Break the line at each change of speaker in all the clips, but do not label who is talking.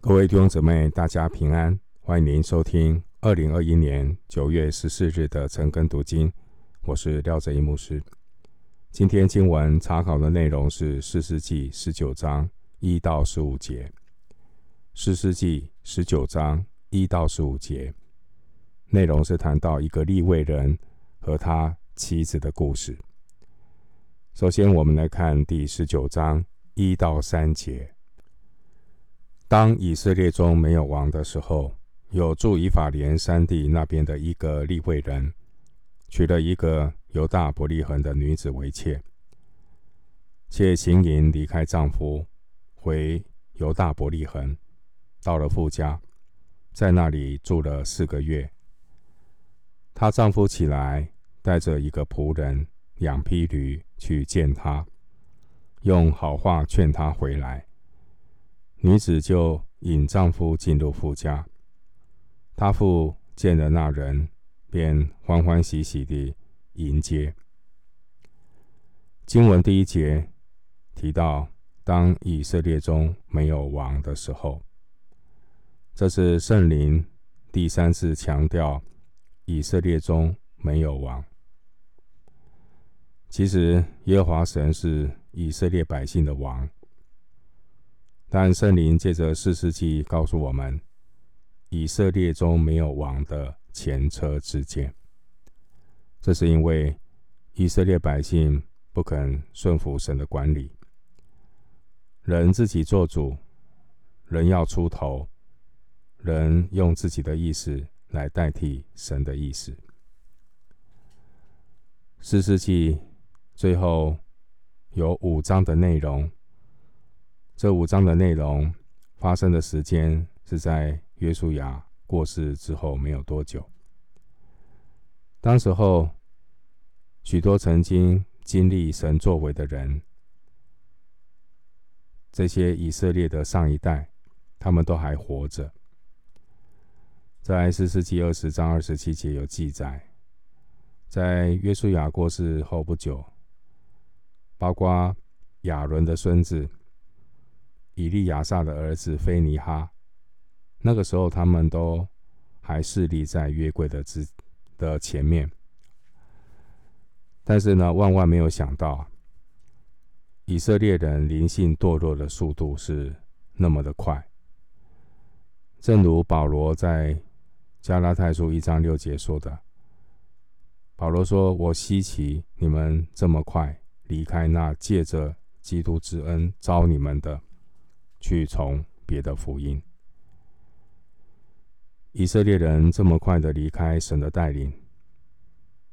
各位弟兄姊妹，大家平安！欢迎您收听二零二一年九月十四日的晨更读经。我是廖哲一牧师。今天经文查考的内容是《四世纪》十九章一到十五节，《四世纪》十九章一到十五节内容是谈到一个利未人和他妻子的故事。首先，我们来看第十九章一到三节。当以色列中没有王的时候，有住以法莲山地那边的一个利未人，娶了一个犹大伯利恒的女子为妾，且行营离开丈夫，回犹大伯利恒，到了父家，在那里住了四个月。她丈夫起来，带着一个仆人、两匹驴去见她，用好话劝她回来。女子就引丈夫进入父家，他父见了那人，便欢欢喜喜地迎接。经文第一节提到，当以色列中没有王的时候，这是圣灵第三次强调以色列中没有王。其实，耶和华神是以色列百姓的王。但圣灵借着四世纪告诉我们，以色列中没有王的前车之鉴。这是因为以色列百姓不肯顺服神的管理，人自己做主，人要出头，人用自己的意思来代替神的意思。四世纪最后有五章的内容。这五章的内容发生的时间是在约书亚过世之后没有多久。当时候，许多曾经经历神作为的人，这些以色列的上一代，他们都还活着。在四世纪二十章二十七节有记载，在约书亚过世后不久，包括亚伦的孙子。以利亚撒的儿子非尼哈，那个时候他们都还侍立在约柜的之的前面。但是呢，万万没有想到，以色列人灵性堕落的速度是那么的快。正如保罗在加拉太书一章六节说的：“保罗说，我稀奇你们这么快离开那借着基督之恩招你们的。”去从别的福音，以色列人这么快的离开神的带领，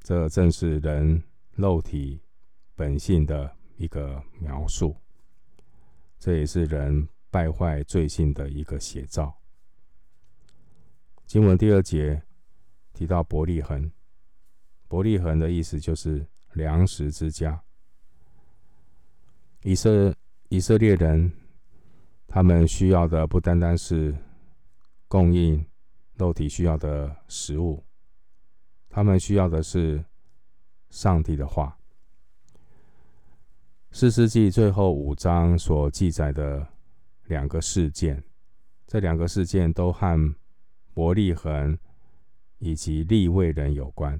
这正是人肉体本性的一个描述，这也是人败坏罪性的一个写照。经文第二节提到伯利恒，伯利恒的意思就是粮食之家。以色以色列人。他们需要的不单单是供应肉体需要的食物，他们需要的是上帝的话。四世纪最后五章所记载的两个事件，这两个事件都和伯利恒以及利未人有关。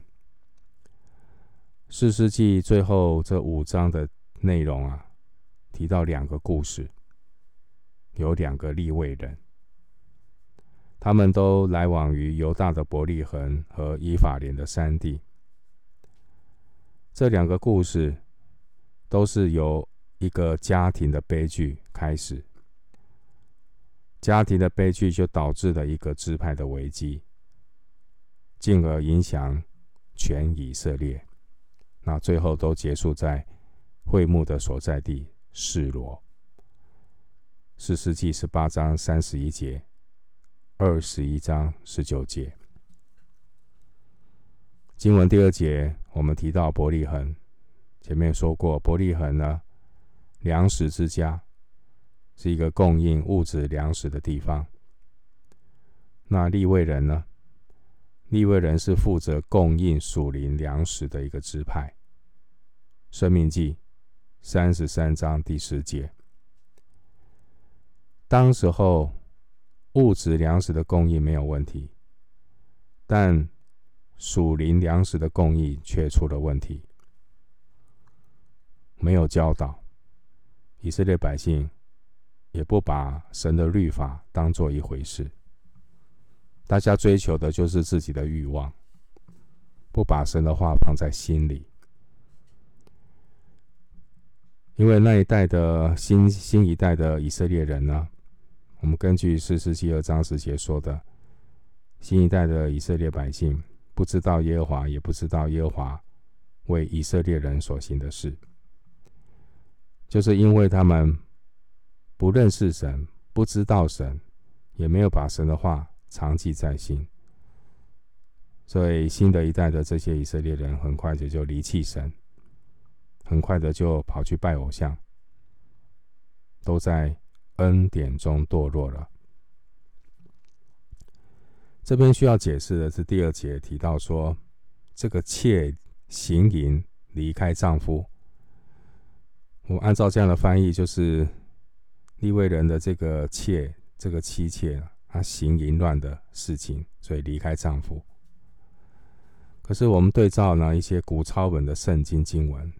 四世纪最后这五章的内容啊，提到两个故事。有两个利未人，他们都来往于犹大的伯利恒和以法莲的山地。这两个故事都是由一个家庭的悲剧开始，家庭的悲剧就导致了一个支派的危机，进而影响全以色列。那最后都结束在会幕的所在地示罗。四世记十八章三十一节，二十一章十九节。经文第二节，我们提到伯利恒，前面说过，伯利恒呢，粮食之家，是一个供应物质粮食的地方。那利未人呢？利未人是负责供应属灵粮食的一个支派。生命记三十三章第十节。当时候，物质粮食的供应没有问题，但属灵粮食的供应却出了问题。没有教导，以色列百姓也不把神的律法当做一回事。大家追求的就是自己的欲望，不把神的话放在心里。因为那一代的新新一代的以色列人呢，我们根据四世纪二章十节说的，新一代的以色列百姓不知道耶和华，也不知道耶和华为以色列人所行的事，就是因为他们不认识神，不知道神，也没有把神的话常记在心，所以新的一代的这些以色列人很快就就离弃神。很快的就跑去拜偶像，都在恩典中堕落了。这边需要解释的是第二节提到说，这个妾行淫离开丈夫。我按照这样的翻译，就是利未人的这个妾，这个妻妾，她行淫乱的事情，所以离开丈夫。可是我们对照呢一些古抄本的圣经经文。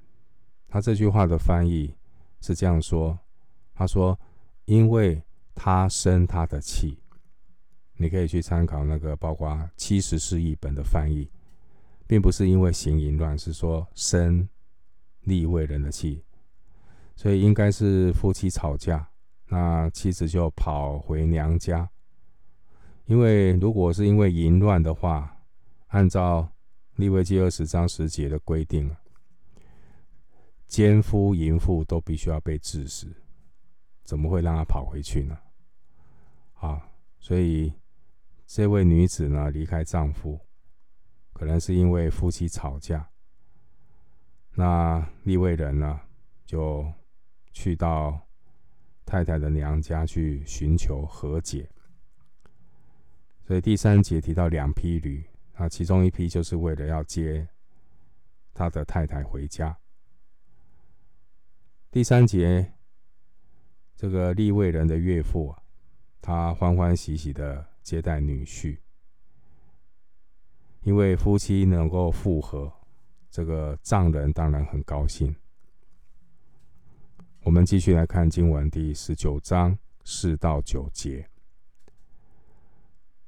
他这句话的翻译是这样说：“他说，因为他生他的气，你可以去参考那个包括七十四译本的翻译，并不是因为行淫乱，是说生立位人的气，所以应该是夫妻吵架，那妻子就跑回娘家。因为如果是因为淫乱的话，按照利未记二十章十节的规定。”奸夫淫妇都必须要被治死，怎么会让他跑回去呢？啊，所以这位女子呢，离开丈夫，可能是因为夫妻吵架。那立位人呢，就去到太太的娘家去寻求和解。所以第三节提到两批驴，啊，其中一批就是为了要接他的太太回家。第三节，这个利未人的岳父啊，他欢欢喜喜的接待女婿，因为夫妻能够复合，这个丈人当然很高兴。我们继续来看经文第十九章四到九节。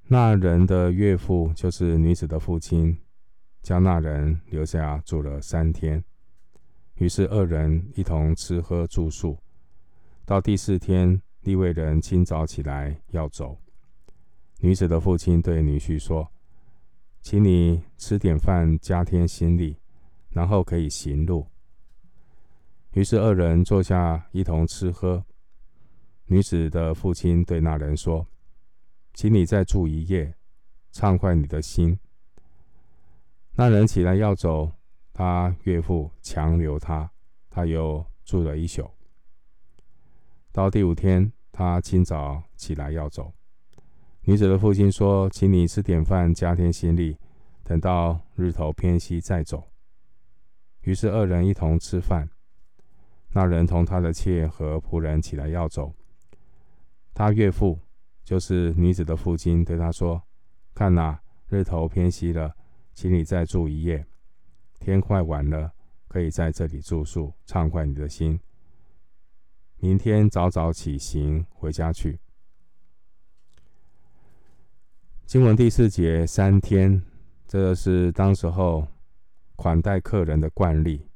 那人的岳父就是女子的父亲，将那人留下住了三天。于是二人一同吃喝住宿。到第四天，利未人清早起来要走。女子的父亲对女婿说：“请你吃点饭，加添心力，然后可以行路。”于是二人坐下一同吃喝。女子的父亲对那人说：“请你再住一夜，畅快你的心。”那人起来要走。他岳父强留他，他又住了一宿。到第五天，他清早起来要走。女子的父亲说：“请你吃点饭，加添心力，等到日头偏西再走。”于是二人一同吃饭。那人同他的妾和仆人起来要走。他岳父就是女子的父亲对他说：“看呐，日头偏西了，请你再住一夜。”天快晚了，可以在这里住宿，畅快你的心。明天早早起行回家去。经文第四节三天，这是当时候款待客人的惯例，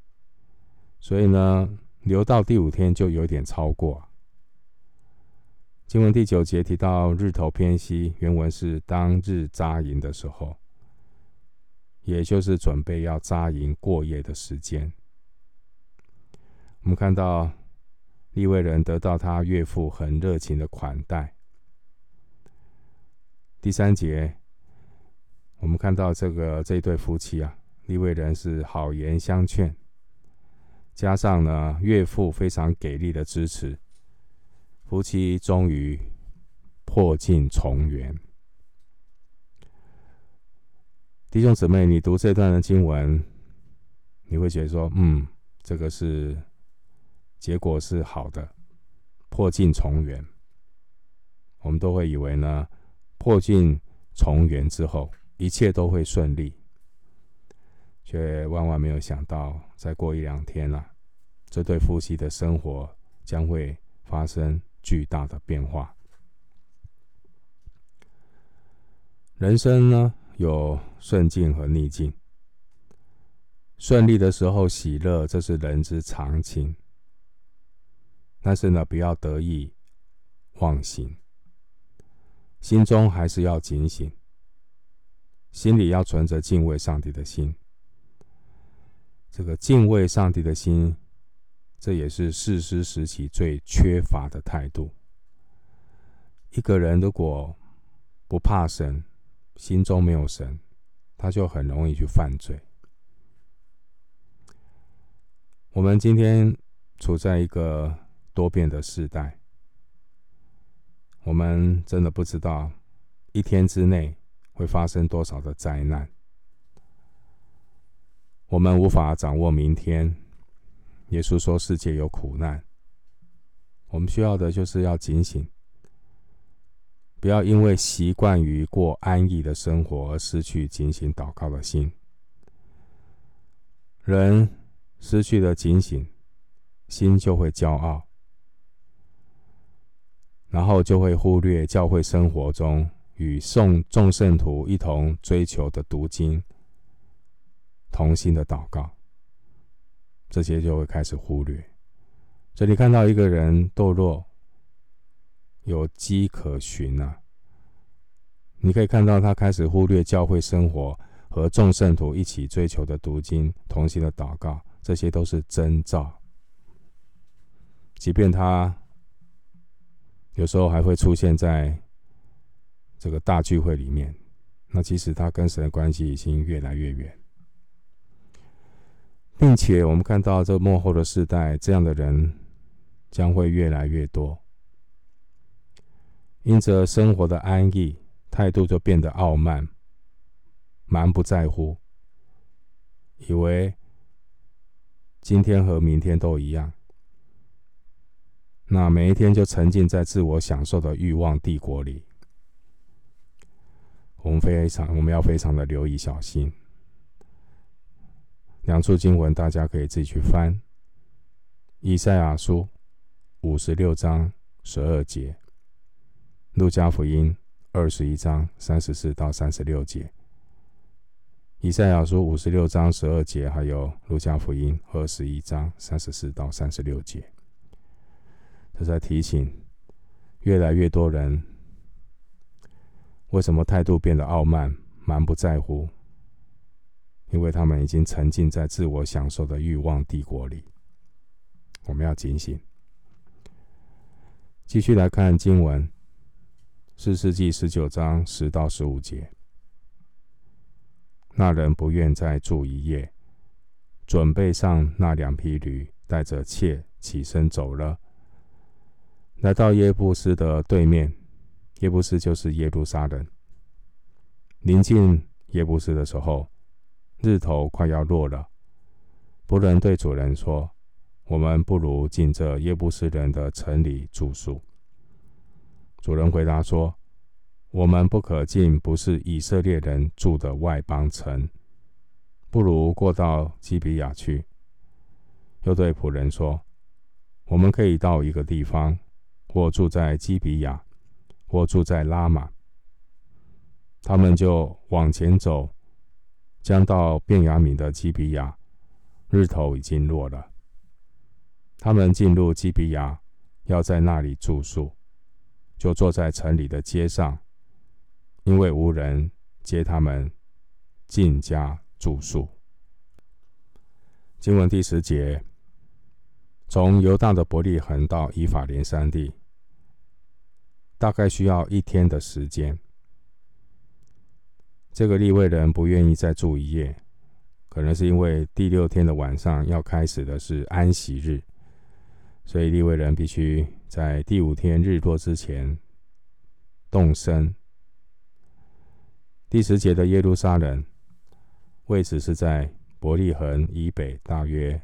所以呢，留到第五天就有点超过。经文第九节提到日头偏西，原文是当日扎营的时候。也就是准备要扎营过夜的时间。我们看到利未人得到他岳父很热情的款待。第三节，我们看到这个这对夫妻啊，利未人是好言相劝，加上呢岳父非常给力的支持，夫妻终于破镜重圆。弟兄姊妹，你读这段的经文，你会觉得说：“嗯，这个是结果是好的，破镜重圆。”我们都会以为呢，破镜重圆之后，一切都会顺利，却万万没有想到，再过一两天啊，这对夫妻的生活将会发生巨大的变化。人生呢，有顺境和逆境。顺利的时候喜乐，这是人之常情。但是呢，不要得意忘形，心中还是要警醒，心里要存着敬畏上帝的心。这个敬畏上帝的心，这也是士师时期最缺乏的态度。一个人如果不怕神，心中没有神，他就很容易去犯罪。我们今天处在一个多变的时代，我们真的不知道一天之内会发生多少的灾难，我们无法掌握明天。耶稣说世界有苦难，我们需要的就是要警醒，不要因为习惯于过安逸的生活而失去警醒祷告的心。人。失去了警醒，心就会骄傲，然后就会忽略教会生活中与众众圣徒一同追求的读经、同心的祷告，这些就会开始忽略。这里看到一个人堕落，有迹可循啊！你可以看到他开始忽略教会生活和众圣徒一起追求的读经、同心的祷告。这些都是征兆，即便他有时候还会出现在这个大聚会里面，那其实他跟神的关系已经越来越远，并且我们看到这幕后的世代，这样的人将会越来越多，因着生活的安逸，态度就变得傲慢，蛮不在乎，以为。今天和明天都一样，那每一天就沉浸在自我享受的欲望帝国里。我们非常，我们要非常的留意小心。两处经文大家可以自己去翻，《以赛亚书》五十六章十二节，《路加福音》二十一章三十四到三十六节。以赛亚书五十六章十二节，还有路加福音二十一章三十四到三十六节，是在提醒越来越多人为什么态度变得傲慢、蛮不在乎，因为他们已经沉浸在自我享受的欲望帝国里。我们要警醒。继续来看经文，四世纪十九章十到十五节。那人不愿再住一夜，准备上那两匹驴，带着妾起身走了。来到耶布斯的对面，耶布斯就是耶路撒冷。临近耶布斯的时候，日头快要落了。仆人对主人说：“我们不如进这耶布斯人的城里住宿。”主人回答说。我们不可进不是以色列人住的外邦城，不如过到基比亚去。又对仆人说：“我们可以到一个地方，或住在基比亚，或住在拉玛。”他们就往前走，将到便雅悯的基比亚，日头已经落了。他们进入基比亚，要在那里住宿，就坐在城里的街上。因为无人接他们进家住宿。经文第十节，从犹大的伯利恒到以法莲山地，大概需要一天的时间。这个利未人不愿意再住一夜，可能是因为第六天的晚上要开始的是安息日，所以利未人必须在第五天日落之前动身。第十节的耶路撒冷位置是在伯利恒以北大约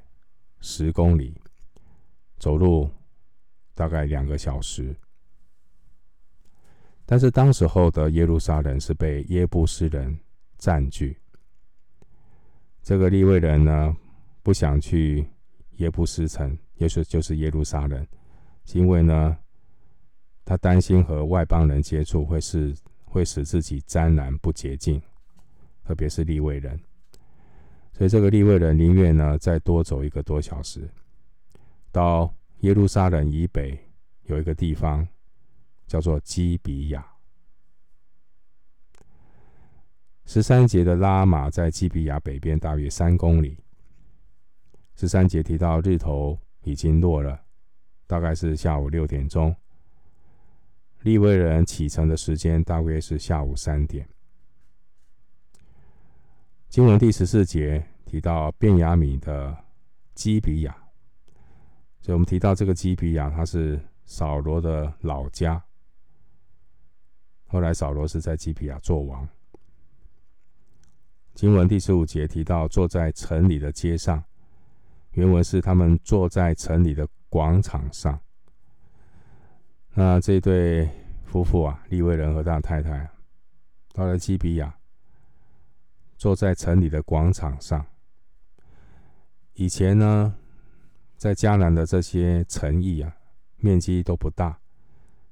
十公里，走路大概两个小时。但是当时候的耶路撒冷是被耶布斯人占据。这个利未人呢，不想去耶布斯城，也是就是耶路撒冷，因为呢，他担心和外邦人接触会使会使自己沾染不洁净，特别是利未人。所以这个利未人宁愿呢再多走一个多小时，到耶路撒冷以北有一个地方叫做基比亚。十三节的拉玛在基比亚北边大约三公里。十三节提到日头已经落了，大概是下午六点钟。利未人启程的时间大约是下午三点。经文第十四节提到便雅悯的基比亚，所以我们提到这个基比亚，它是扫罗的老家。后来扫罗是在基比亚做王。经文第十五节提到坐在城里的街上，原文是他们坐在城里的广场上。那这对夫妇啊，利未人和他太太，到了基比亚，坐在城里的广场上。以前呢，在迦南的这些城邑啊，面积都不大，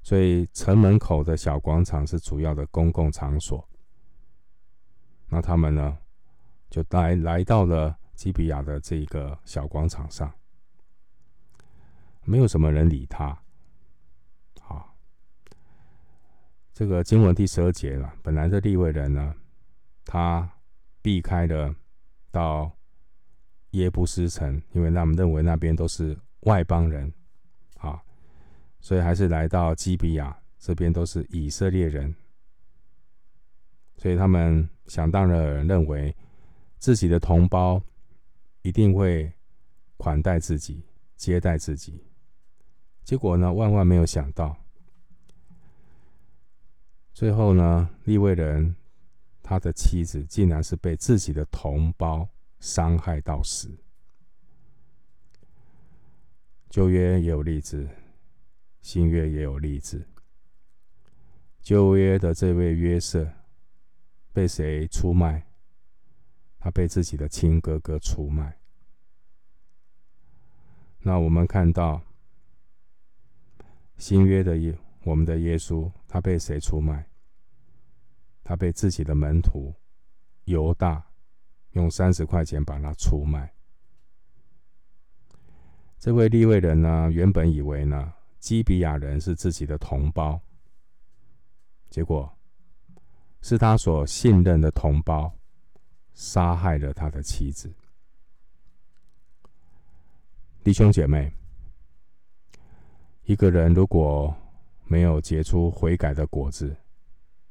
所以城门口的小广场是主要的公共场所。那他们呢，就来来到了基比亚的这个小广场上，没有什么人理他。好，这个经文第十二节了。本来的利未人呢，他避开了到耶布斯城，因为他们认为那边都是外邦人，啊，所以还是来到基比亚这边都是以色列人。所以他们想当然认为自己的同胞一定会款待自己、接待自己。结果呢，万万没有想到，最后呢，利未人他的妻子竟然是被自己的同胞伤害到死。旧约也有例子，新约也有例子。旧约的这位约瑟。被谁出卖？他被自己的亲哥哥出卖。那我们看到新约的耶，我们的耶稣，他被谁出卖？他被自己的门徒犹大用三十块钱把他出卖。这位利未人呢，原本以为呢，基比亚人是自己的同胞，结果。是他所信任的同胞杀害了他的妻子。弟兄姐妹，一个人如果没有结出悔改的果子，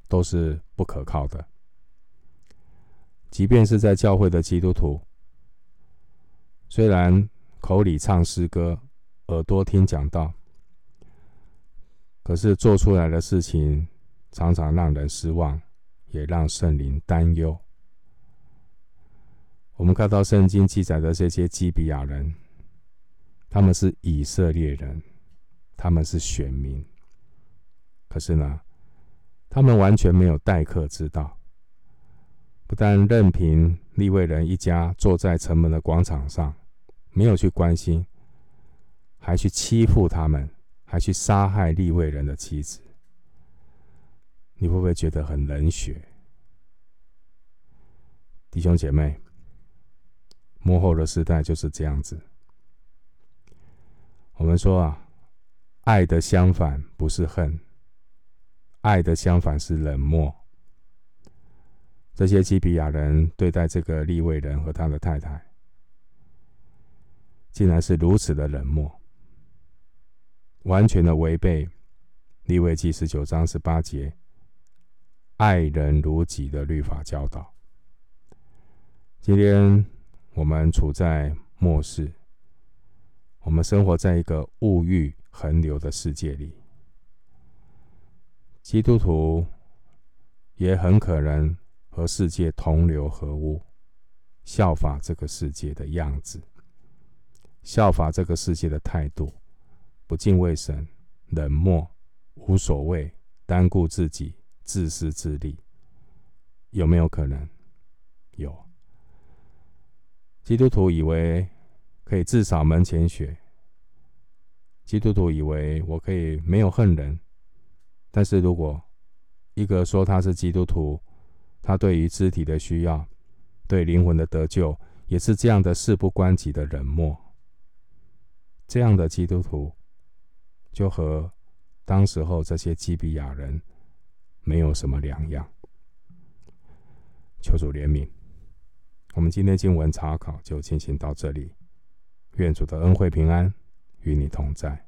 都是不可靠的。即便是在教会的基督徒，虽然口里唱诗歌，耳朵听讲道，可是做出来的事情常常让人失望。也让圣灵担忧。我们看到圣经记载的这些基比亚人，他们是以色列人，他们是选民。可是呢，他们完全没有待客之道，不但任凭利未人一家坐在城门的广场上，没有去关心，还去欺负他们，还去杀害利未人的妻子。你会不会觉得很冷血？弟兄姐妹，末后的时代就是这样子。我们说啊，爱的相反不是恨，爱的相反是冷漠。这些基比亚人对待这个利未人和他的太太，竟然是如此的冷漠，完全的违背利未记十九章十八节。爱人如己的律法教导。今天我们处在末世，我们生活在一个物欲横流的世界里。基督徒也很可能和世界同流合污，效法这个世界的样子，效法这个世界的态度，不敬畏神，冷漠，无所谓，单顾自己、自私自利，有没有可能？有。基督徒以为可以自扫门前雪，基督徒以为我可以没有恨人，但是如果一个说他是基督徒，他对于肢体的需要、对灵魂的得救，也是这样的事不关己的冷漠，这样的基督徒就和当时候这些基比亚人没有什么两样。求主怜悯。我们今天经文查考就进行到这里，愿主的恩惠平安与你同在。